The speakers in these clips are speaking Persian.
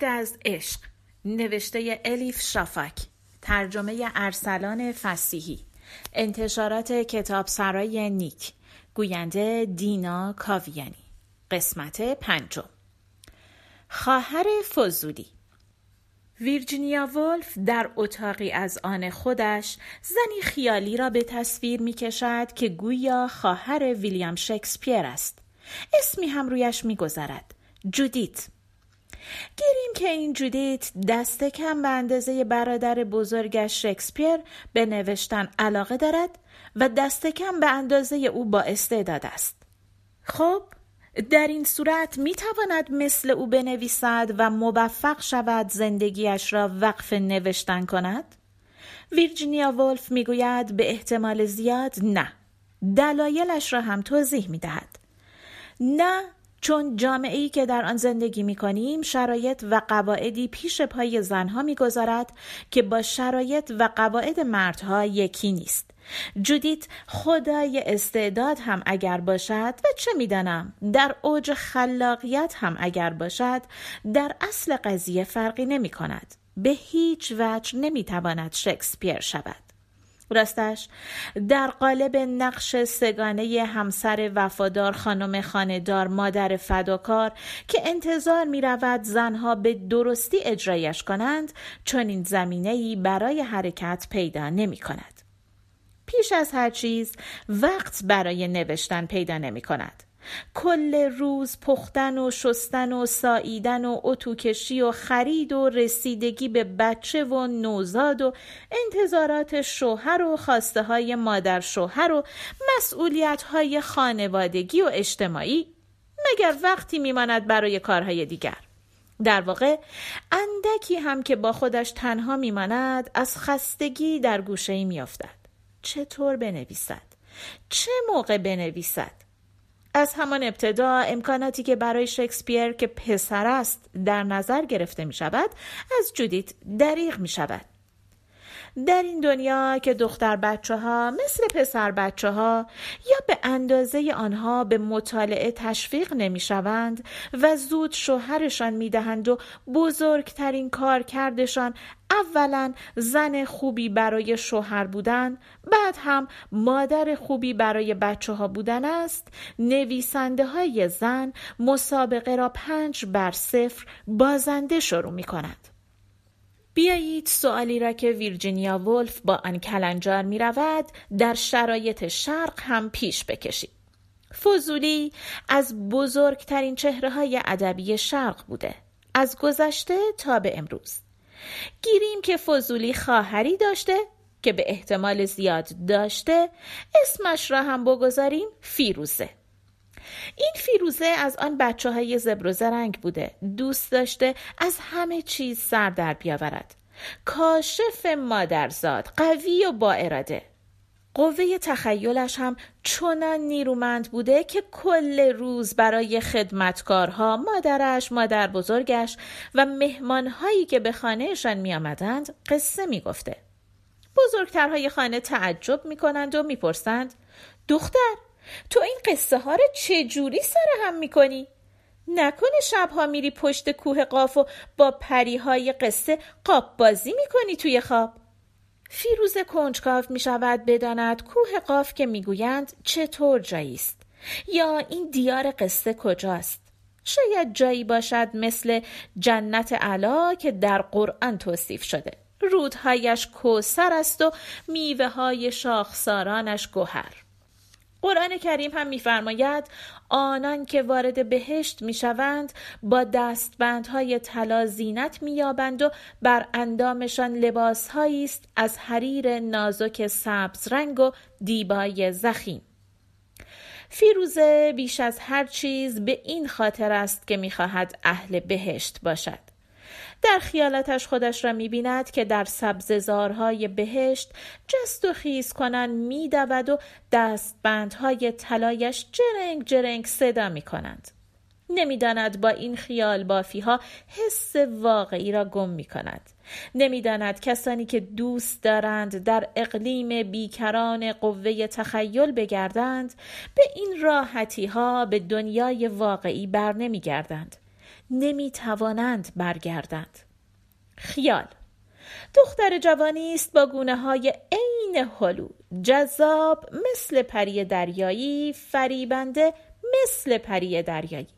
بعد از عشق نوشته الیف شافاک ترجمه ارسلان فسیحی انتشارات کتاب سرای نیک گوینده دینا کاویانی قسمت پنجم. خواهر فضولی. ویرجینیا ولف در اتاقی از آن خودش زنی خیالی را به تصویر می کشد که گویا خواهر ویلیام شکسپیر است. اسمی هم رویش می گذرد جودیت. گیریم که این جودیت دست کم به اندازه برادر بزرگش شکسپیر به نوشتن علاقه دارد و دست کم به اندازه او با استعداد است. خب در این صورت می تواند مثل او بنویسد و موفق شود زندگیش را وقف نوشتن کند؟ ویرجینیا ولف می گوید به احتمال زیاد نه. دلایلش را هم توضیح می دهد. نه چون جامعه ای که در آن زندگی می کنیم شرایط و قواعدی پیش پای زنها می‌گذارد که با شرایط و قواعد مردها یکی نیست. جودیت خدای استعداد هم اگر باشد و چه می‌دانم در اوج خلاقیت هم اگر باشد در اصل قضیه فرقی نمی کند. به هیچ وجه نمی تواند شکسپیر شود. راستش در قالب نقش سگانه همسر وفادار خانم خاندار مادر فداکار که انتظار می رود زنها به درستی اجرایش کنند چون این زمینه برای حرکت پیدا نمی کند. پیش از هر چیز وقت برای نوشتن پیدا نمی کند. کل روز پختن و شستن و ساییدن و اتوکشی و خرید و رسیدگی به بچه و نوزاد و انتظارات شوهر و خواسته های مادر شوهر و مسئولیت های خانوادگی و اجتماعی مگر وقتی میماند برای کارهای دیگر. در واقع اندکی هم که با خودش تنها میماند از خستگی در گوشه ای میافتد. چطور بنویسد؟ چه موقع بنویسد؟ از همان ابتدا امکاناتی که برای شکسپیر که پسر است در نظر گرفته می شود از جودیت دریغ می شود. در این دنیا که دختر بچه ها مثل پسر بچه ها یا به اندازه آنها به مطالعه تشویق نمی شوند و زود شوهرشان می دهند و بزرگترین کار کردشان اولا زن خوبی برای شوهر بودن بعد هم مادر خوبی برای بچه ها بودن است نویسنده های زن مسابقه را پنج بر صفر بازنده شروع می کند. بیایید سوالی را که ویرجینیا ولف با آن کلنجار می رود در شرایط شرق هم پیش بکشید. فضولی از بزرگترین چهره های ادبی شرق بوده. از گذشته تا به امروز. گیریم که فضولی خواهری داشته که به احتمال زیاد داشته اسمش را هم بگذاریم فیروزه. این فیروزه از آن بچه های زبر و زرنگ بوده. دوست داشته از همه چیز سر در بیاورد. کاشف مادرزاد قوی و با اراده. قوه تخیلش هم چنان نیرومند بوده که کل روز برای خدمتکارها مادرش مادر بزرگش و مهمانهایی که به خانهشان می آمدند قصه می گفته. بزرگترهای خانه تعجب می کنند و می‌پرسند دختر تو این قصه ها رو چجوری سر هم می‌کنی؟ نکنه شبها میری پشت کوه قاف و با پریهای قصه قاب بازی می‌کنی توی خواب؟ فیروز کنجکاو می شود بداند کوه قاف که می‌گویند چطور جایی است یا این دیار قصه کجاست شاید جایی باشد مثل جنت علا که در قرآن توصیف شده رودهایش کوسر است و میوه های شاخسارانش گوهر قرآن کریم هم میفرماید آنان که وارد بهشت می‌شوند با دستبندهای طلا زینت مییابند و بر اندامشان لباسهایی است از حریر نازک سبز رنگ و دیبای زخیم. فیروزه بیش از هر چیز به این خاطر است که می‌خواهد اهل بهشت باشد. در خیالاتش خودش را می‌بیند که در سبززارهای بهشت جست و خیز کنن میدود و دستبندهای طلایش جرنگ جرنگ صدا می‌کنند نمی‌داند با این خیال بافی ها حس واقعی را گم می کند. نمی‌داند کسانی که دوست دارند در اقلیم بیکران قوه تخیل بگردند به این راحتی ها به دنیای واقعی بر نمی گردند. نمی توانند برگردند. خیال دختر جوانی است با گونه های عین هلو. جذاب مثل پری دریایی فریبنده مثل پری دریایی.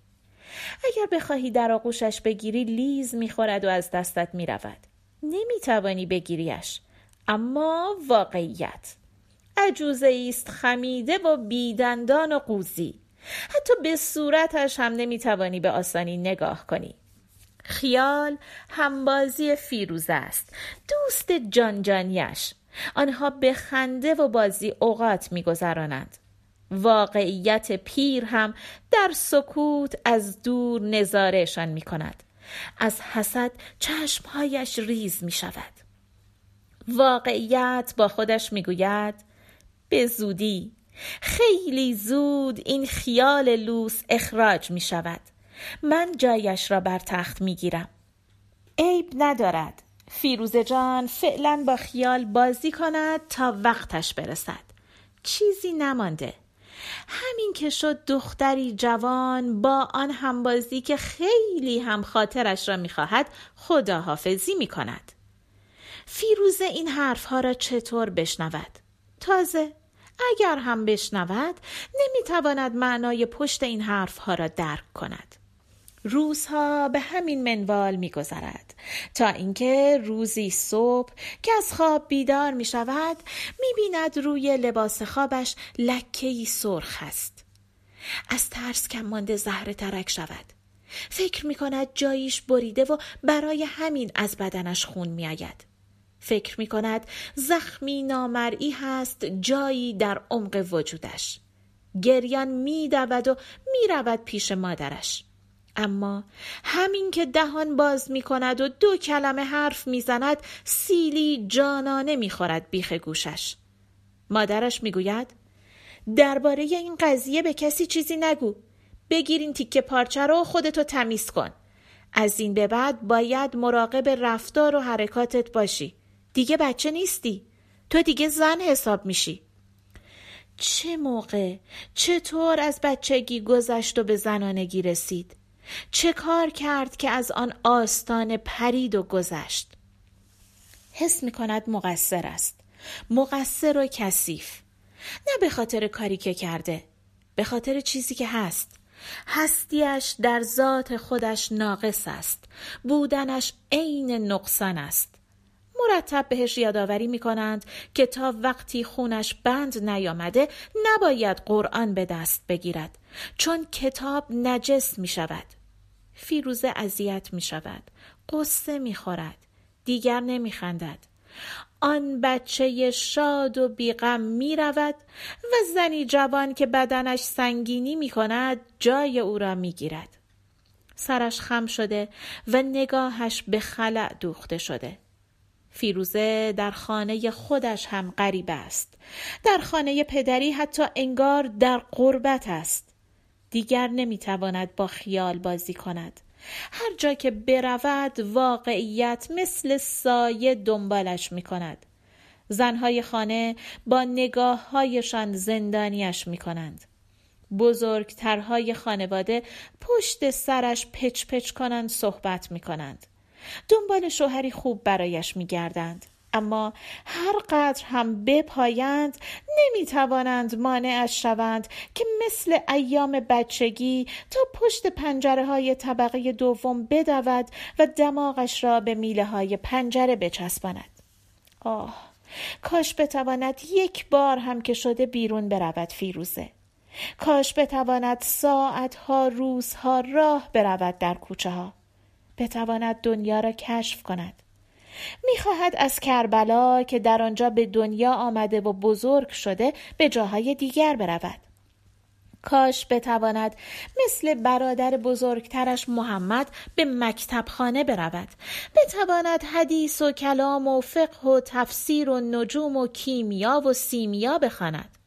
اگر بخواهی در آغوشش بگیری لیز می‌خورد و از دستت می‌رود. نمی‌توانی بگیریش. اما واقعیت عجوزه است خمیده و بیدندان و قوزی. حتی به صورتش هم نمی‌توانی به آسانی نگاه کنی. خیال همبازی فیروزه است. دوست جانجانیش آنها به خنده و بازی اوقات میگذرانند. واقعیت پیر هم در سکوت از دور نظارهشان می کند از حسد چشمهایش ریز می شود واقعیت با خودش می گوید به زودی خیلی زود این خیال لوس اخراج می شود. من جایش را بر تخت می گیرم. عیب ندارد. فیروزه جان فعلا با خیال بازی کند تا وقتش برسد. چیزی نمانده. همین که شد دختری جوان با آن همبازی که خیلی هم خاطرش را می‌خواهد خداحافظی می کند. فیروزه این حرفها را چطور بشنود؟ تازه اگر هم بشنود نمی‌تواند معنای پشت این حرفها را درک کند. روزها به همین منوال میگذرد تا اینکه روزی صبح که از خواب بیدار می شود می بیند روی لباس خوابش لکه سرخ است از ترس کم مانده زهر ترک شود فکر می کند جاییش بریده و برای همین از بدنش خون می آید. فکر می کند زخمی نامرئی هست جایی در عمق وجودش. گریان می دود و می رود پیش مادرش. اما همین که دهان باز می کند و دو کلمه حرف می زند سیلی جانانه می خورد بیخ گوشش. مادرش می گوید درباره این قضیه به کسی چیزی نگو. بگیر این تیکه پارچه رو خودتو تمیز کن. از این به بعد باید مراقب رفتار و حرکاتت باشی. دیگه بچه نیستی. تو دیگه زن حساب میشی. چه موقع؟ چطور از بچگی گذشت و به زنانگی رسید؟ چه کار کرد که از آن آستان پرید و گذشت؟ حس می کند مقصر است. مقصر و کثیف. نه به خاطر کاری که کرده به خاطر چیزی که هست. هستیش در ذات خودش ناقص است. بودنش عین نقصان است. مرتب بهش یادآوری می کنند که تا وقتی خونش بند نیامده نباید قرآن به دست بگیرد چون کتاب نجس می شود فیروزه اذیت می شود قصه می خورد دیگر نمی خندد آن بچه شاد و بیغم می رود و زنی جوان که بدنش سنگینی می کند جای او را می گیرد. سرش خم شده و نگاهش به خلع دوخته شده. فیروزه در خانه خودش هم غریب است. در خانه پدری حتی انگار در قربت است. دیگر نمی‌تواند با خیال بازی کند. هر جا که برود واقعیت مثل سایه دنبالش می کند. زنهای خانه با نگاههایشان زندانیش می کنند. بزرگترهای خانواده پشت سرش پچ پچ کنند صحبت می کنند. دنبال شوهری خوب برایش می گردند. اما هر قدر هم بپایند نمی توانند مانعش شوند که مثل ایام بچگی تا پشت پنجره های طبقه دوم بدود و دماغش را به میله های پنجره بچسباند. آه کاش بتواند یک بار هم که شده بیرون برود فیروزه. کاش بتواند ساعتها روزها راه برود در کوچه ها. بتواند دنیا را کشف کند. می‌خواهد از کربلا که در آنجا به دنیا آمده و بزرگ شده به جاهای دیگر برود. کاش بتواند مثل برادر بزرگترش محمد به مکتب خانه برود. بتواند حدیث و کلام و فقه و تفسیر و نجوم و کیمیا و سیمیا بخواند.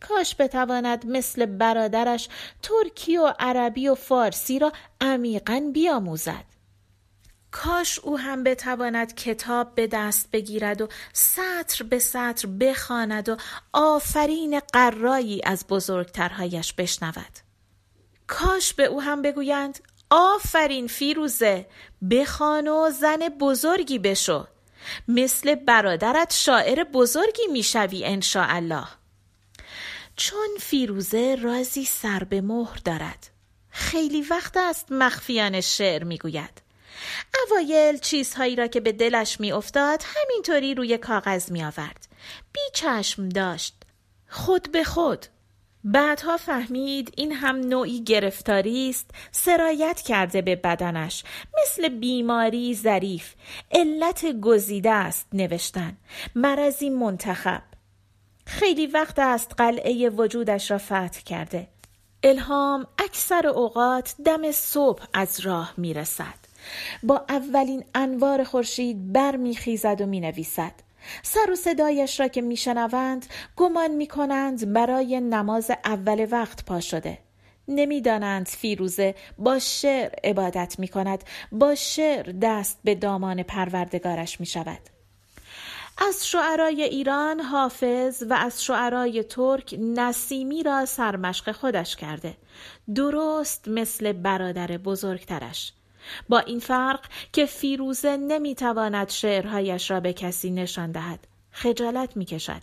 کاش بتواند مثل برادرش ترکی و عربی و فارسی را عمیقا بیاموزد. کاش او هم بتواند کتاب به دست بگیرد و سطر به سطر بخواند و آفرین قرایی از بزرگترهایش بشنود. کاش به او هم بگویند آفرین فیروزه بخوان و زن بزرگی بشو. مثل برادرت شاعر بزرگی می‌شوی الله چون فیروزه رازی سر به مهر دارد خیلی وقت است مخفیان شعر می‌گوید. اوایل چیزهایی را که به دلش میافتاد همینطوری روی کاغذ می آورد بی چشم داشت. خود به خود. بعدها فهمید این هم نوعی گرفتاری است سرایت کرده به بدنش. مثل بیماری ظریف. علت گزیده است نوشتن. مرضی منتخب. خیلی وقت است قلعه وجودش را فتح کرده. الهام اکثر اوقات دم صبح از راه می‌رسد. با اولین انوار خورشید برمیخیزد و می‌نویسد. سر و صدایش را که میشنوند گمان می‌کنند برای نماز اول وقت پا شده. نمی‌دانند فیروزه با شعر عبادت می کند با شعر دست به دامان پروردگارش می شود از شعرای ایران حافظ و از شعرای ترک نسیمی را سرمشق خودش کرده. درست مثل برادر بزرگترش. با این فرق که فیروزه نمی‌تواند شعرهایش را به کسی نشان دهد خجالت می‌کشد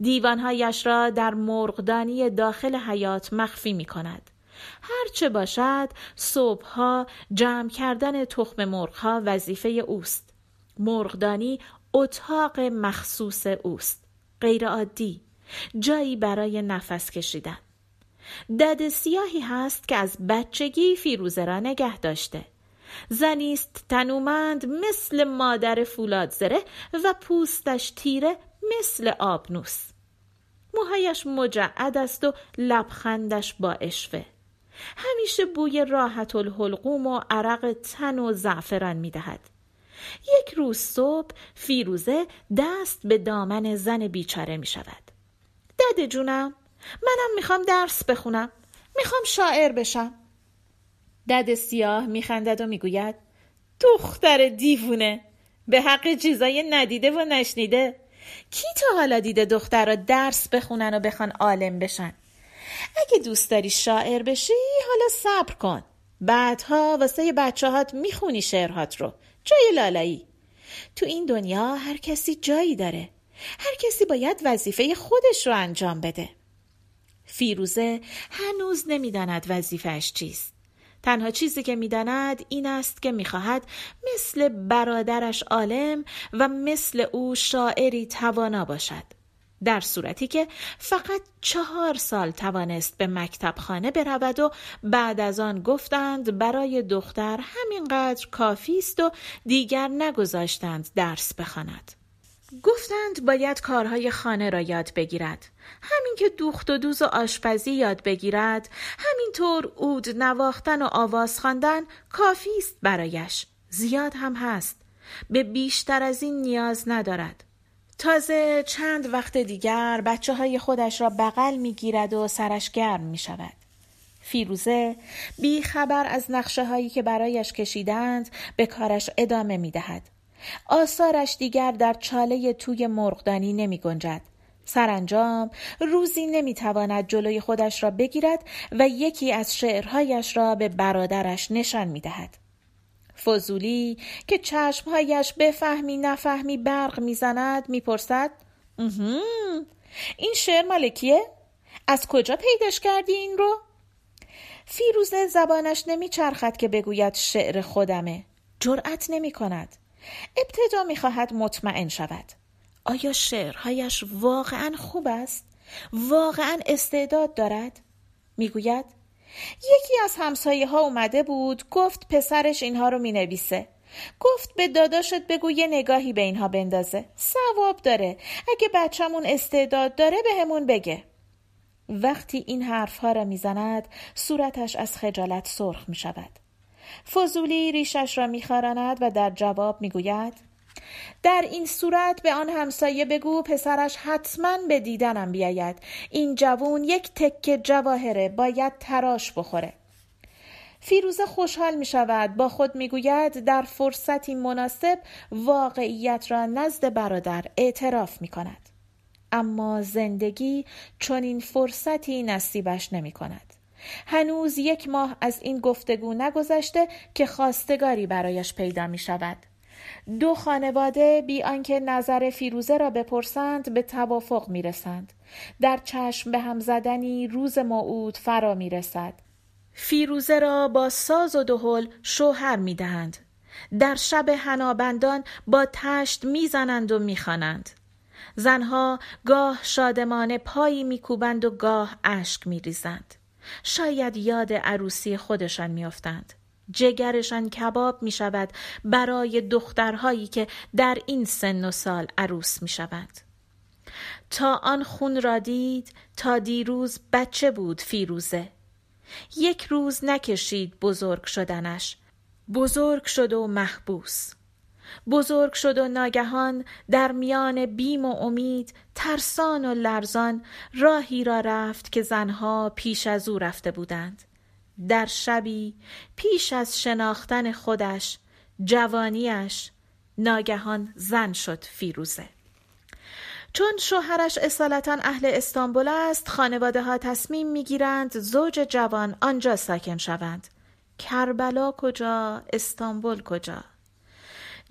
دیوانهایش را در مرغدانی داخل حیات مخفی می کند. هرچه باشد صبحها جمع کردن تخم مرغها وظیفه اوست. مرغدانی اتاق مخصوص اوست. غیر عادی. جایی برای نفس کشیدن. دد سیاهی هست که از بچگی فیروزه را نگه داشته. زنیست تنومند مثل مادر فولادزره و پوستش تیره مثل آبنوس موهایش مجعد است و لبخندش با اشوه همیشه بوی راحت الحلقوم و عرق تن و زعفران می دهد. یک روز صبح فیروزه دست به دامن زن بیچاره می شود. دده جونم منم می‌خوام درس بخونم. می‌خوام شاعر بشم. دد سیاه میخندد و می‌گوید دختر دیوونه به حق چیزای ندیده و نشنیده. کی تا حالا دیده دختر را درس بخونن و بخوان عالم بشن؟ اگه دوست داری شاعر بشی حالا صبر کن. بعدها واسه بچه هات می‌خونی شعرهات رو. جای لالایی. تو این دنیا هر کسی جایی داره. هر کسی باید وظیفه خودش رو انجام بده. فیروزه هنوز نمی‌داند وظیفهش چیست تنها چیزی که می‌داند این است که می‌خواهد مثل برادرش عالم و مثل او شاعری توانا باشد در صورتی که فقط چهار سال توانست به مکتب خانه برود و بعد از آن گفتند برای دختر همینقدر کافی است و دیگر نگذاشتند درس بخواند. گفتند باید کارهای خانه را یاد بگیرد همین که دوخت و دوز و آشپزی یاد بگیرد همینطور اود نواختن و آواز خواندن کافی است برایش زیاد هم هست به بیشتر از این نیاز ندارد تازه چند وقت دیگر بچه های خودش را بغل می گیرد و سرش گرم می شود. فیروزه بی خبر از نقشه هایی که برایش کشیدند به کارش ادامه می دهد. آثارش دیگر در چاله توی مرغدانی نمی گنجد. سرانجام روزی نمی‌تواند جلوی خودش را بگیرد و یکی از شعرهایش را به برادرش نشان می دهد. فضولی که چشمهایش بفهمی نفهمی برق می‌زند می‌پرسد این شعر مالکیه؟ از کجا پیداش کردی این رو؟ فیروزه زبانش نمیچرخد که بگوید شعر خودمه جرأت نمی کند ابتدا می‌خواهد مطمئن شود. آیا شعرهایش واقعا خوب است؟ واقعا استعداد دارد؟ می‌گوید یکی از همسایه ها اومده بود گفت پسرش اینها رو می‌نویسه. گفت به داداشت بگو یه نگاهی به اینها بندازه. ثواب داره. اگه بچهمون استعداد داره به همون بگه. وقتی این حرفها را می‌زند صورتش از خجالت سرخ می شود فضولی ریشش را میخاراند و در جواب می‌گوید در این صورت به آن همسایه بگو پسرش حتما به دیدنم بیاید این جوون یک تکه جواهره باید تراش بخوره فیروزه خوشحال می شود با خود می گوید در فرصتی مناسب واقعیت را نزد برادر اعتراف می کند. اما زندگی چون این فرصتی نصیبش نمی کند. هنوز یک ماه از این گفتگو نگذشته که خواستگاری برایش پیدا می شود. دو خانواده بی آنکه نظر فیروزه را بپرسند به توافق می رسند. در چشم به هم زدنی روز موعود فرا می رسد. فیروزه را با ساز و دهل شوهر می دهند. در شب هنابندان با تشت می‌زنند و می‌خوانند زنها گاه شادمانه پایی میکوبند و گاه اشک میریزند شاید یاد عروسی خودشان میافتند. جگرشان کباب می شود برای دخترهایی که در این سن و سال عروس می شود. تا آن خون را دید تا دیروز بچه بود فیروزه. یک روز نکشید بزرگ شدنش. بزرگ شد و محبوس. بزرگ شد و ناگهان در میان بیم و امید ترسان و لرزان راهی را رفت که زنها پیش از او رفته بودند. در شبی پیش از شناختن خودش جوانیش ناگهان زن شد فیروزه. چون شوهرش اصالتا اهل استانبول است خانواده ها تصمیم می‌گیرند زوج جوان آنجا ساکن شوند. کربلا کجا؟ استانبول کجا؟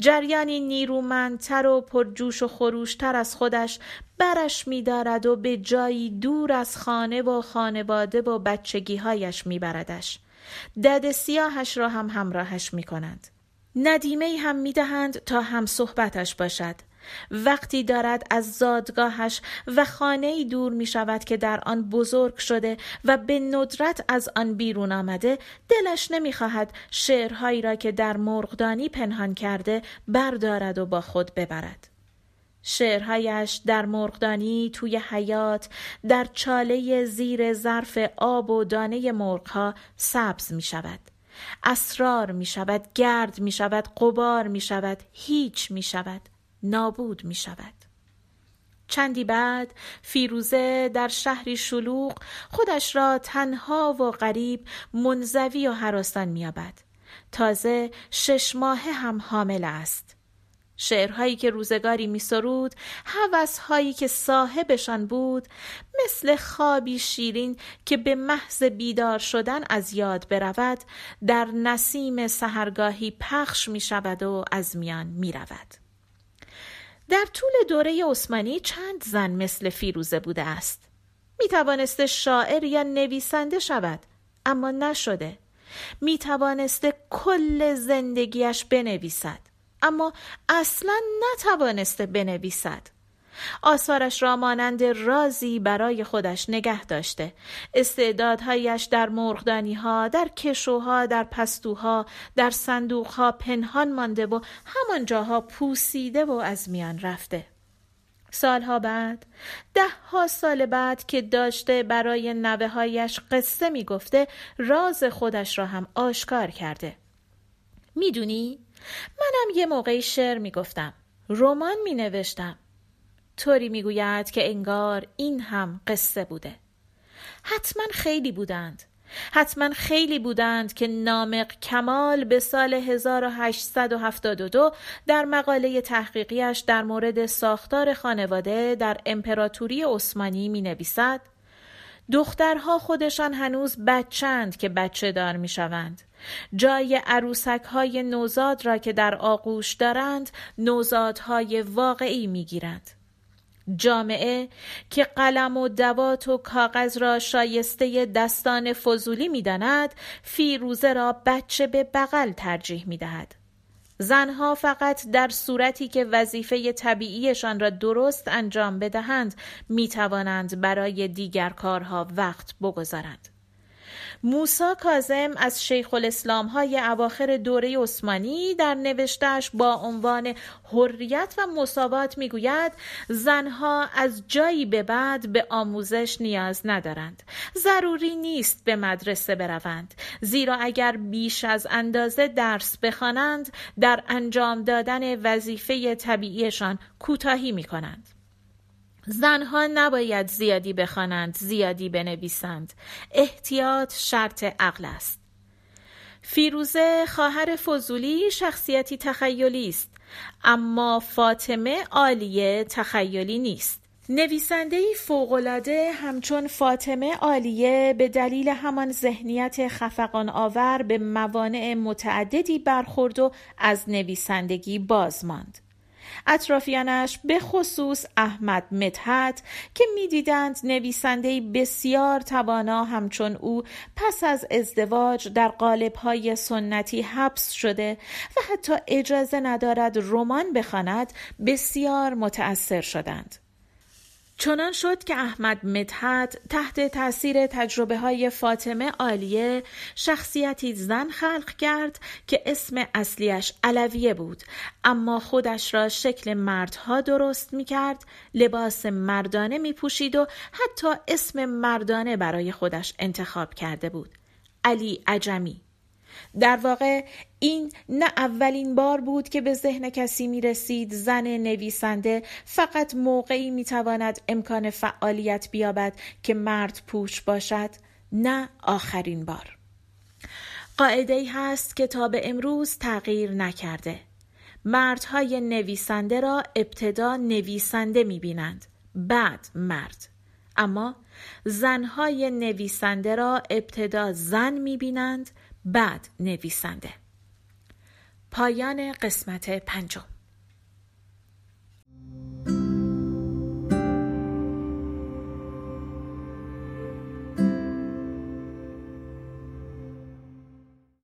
جریانی نیرومندتر و پرجوش و خروشتر از خودش برش میدارد و به جایی دور از خانه و خانواده و بچگیهایش میبردش. دد سیاهش را هم همراهش می‌کنند. ندیمه هم می‌دهند تا هم صحبتش باشد. وقتی دارد از زادگاهش و خانه دور می شود که در آن بزرگ شده و به ندرت از آن بیرون آمده دلش نمی خواهد شعرهایی را که در مرغدانی پنهان کرده بردارد و با خود ببرد. شعرهایش در مرغدانی توی حیات در چاله زیر ظرف آب و دانه مرغها سبز می شود اسرار می شود گرد می شود قبار می شود هیچ می شود نابود می شود. چندی بعد فیروزه در شهری شلوغ خودش را تنها و غریب منزوی و حراسان میابد تازه شش ماه هم حامل است شعرهایی که روزگاری می سرود هوسهایی که صاحبشان بود مثل خوابی شیرین که به محض بیدار شدن از یاد برود در نسیم سهرگاهی پخش می شود و از میان می رود. در طول دوره عثمانی چند زن مثل فیروزه بوده است. می توانسته شاعر یا نویسنده شود اما نشده. می توانسته کل زندگیش بنویسد اما اصلا نتوانسته بنویسد. آثارش را مانند رازی برای خودش نگه داشته. استعدادهایش در مرغدانی ها در کشوها در پستوها در صندوقها پنهان مانده و همان جاها پوسیده و از میان رفته. سالها بعد ده ها سال بعد که داشته برای نوه هایش قصه می گفته راز خودش را هم آشکار کرده. می‌دونی؟ منم یه موقعی شعر می گفتم رمان می نوشتم طوری می‌گوید که انگار این هم قصه بوده حتما خیلی بودند حتما خیلی بودند که نامق کمال به سال 1872 در مقاله تحقیقیش در مورد ساختار خانواده در امپراتوری عثمانی می نویسد دخترها خودشان هنوز بچند که بچه دار می شوند. جای عروسک های نوزاد را که در آغوش دارند نوزادهای واقعی می گیرند. جامعه که قلم و دوات و کاغذ را شایسته دستان فضولی می‌داند فیروزه را بچه به بغل ترجیح می دهد. زنها فقط در صورتی که وظیفه طبیعیشان را درست انجام بدهند می توانند برای دیگر کارها وقت بگذارند. موسا کازم از شیخ الاسلام های اواخر دوره عثمانی در نوشتش با عنوان حریت و مساوات می‌گوید زنها از جایی به بعد به آموزش نیاز ندارند ضروری نیست به مدرسه بروند زیرا اگر بیش از اندازه درس بخوانند در انجام دادن وظیفه طبیعیشان کوتاهی می کنند. زنها نباید زیادی بخوانند زیادی بنویسند. احتیاط شرط عقل است. فیروزه خواهر فضولی شخصیتی تخیلی است اما فاطمه عالیه تخیلی نیست. نویسندهی فوقالعاده همچون فاطمه عالیه به دلیل همان ذهنیت خفقان آور به موانع متعددی برخورد و از نویسندگی باز ماند. اطرافیانش به خصوص احمد مدحت که می‌دیدند نویسنده بسیار توانا همچون او پس از ازدواج در قالب‌های سنتی حبس شده و حتی اجازه ندارد رمان بخواند بسیار متأثر شدند. چنان شد که احمد مدحت تحت تاثیر تجربه های فاطمه عالیه شخصیتی زن خلق کرد که اسم اصلیش علویه بود. اما خودش را شکل مردها درست می کرد لباس مردانه می پوشید و حتی اسم مردانه برای خودش انتخاب کرده بود. علی عجمی در واقع این نه اولین بار بود که به ذهن کسی می رسید زن نویسنده فقط موقعی می تواند امکان فعالیت بیابد که مرد پوش باشد نه آخرین بار. قاعده ای هست که تا به امروز تغییر نکرده. مردهای نویسنده را ابتدا نویسنده می بینند بعد مرد. اما زنهای نویسنده را ابتدا زن می بینند بعد نویسنده. پایان قسمت پنجم.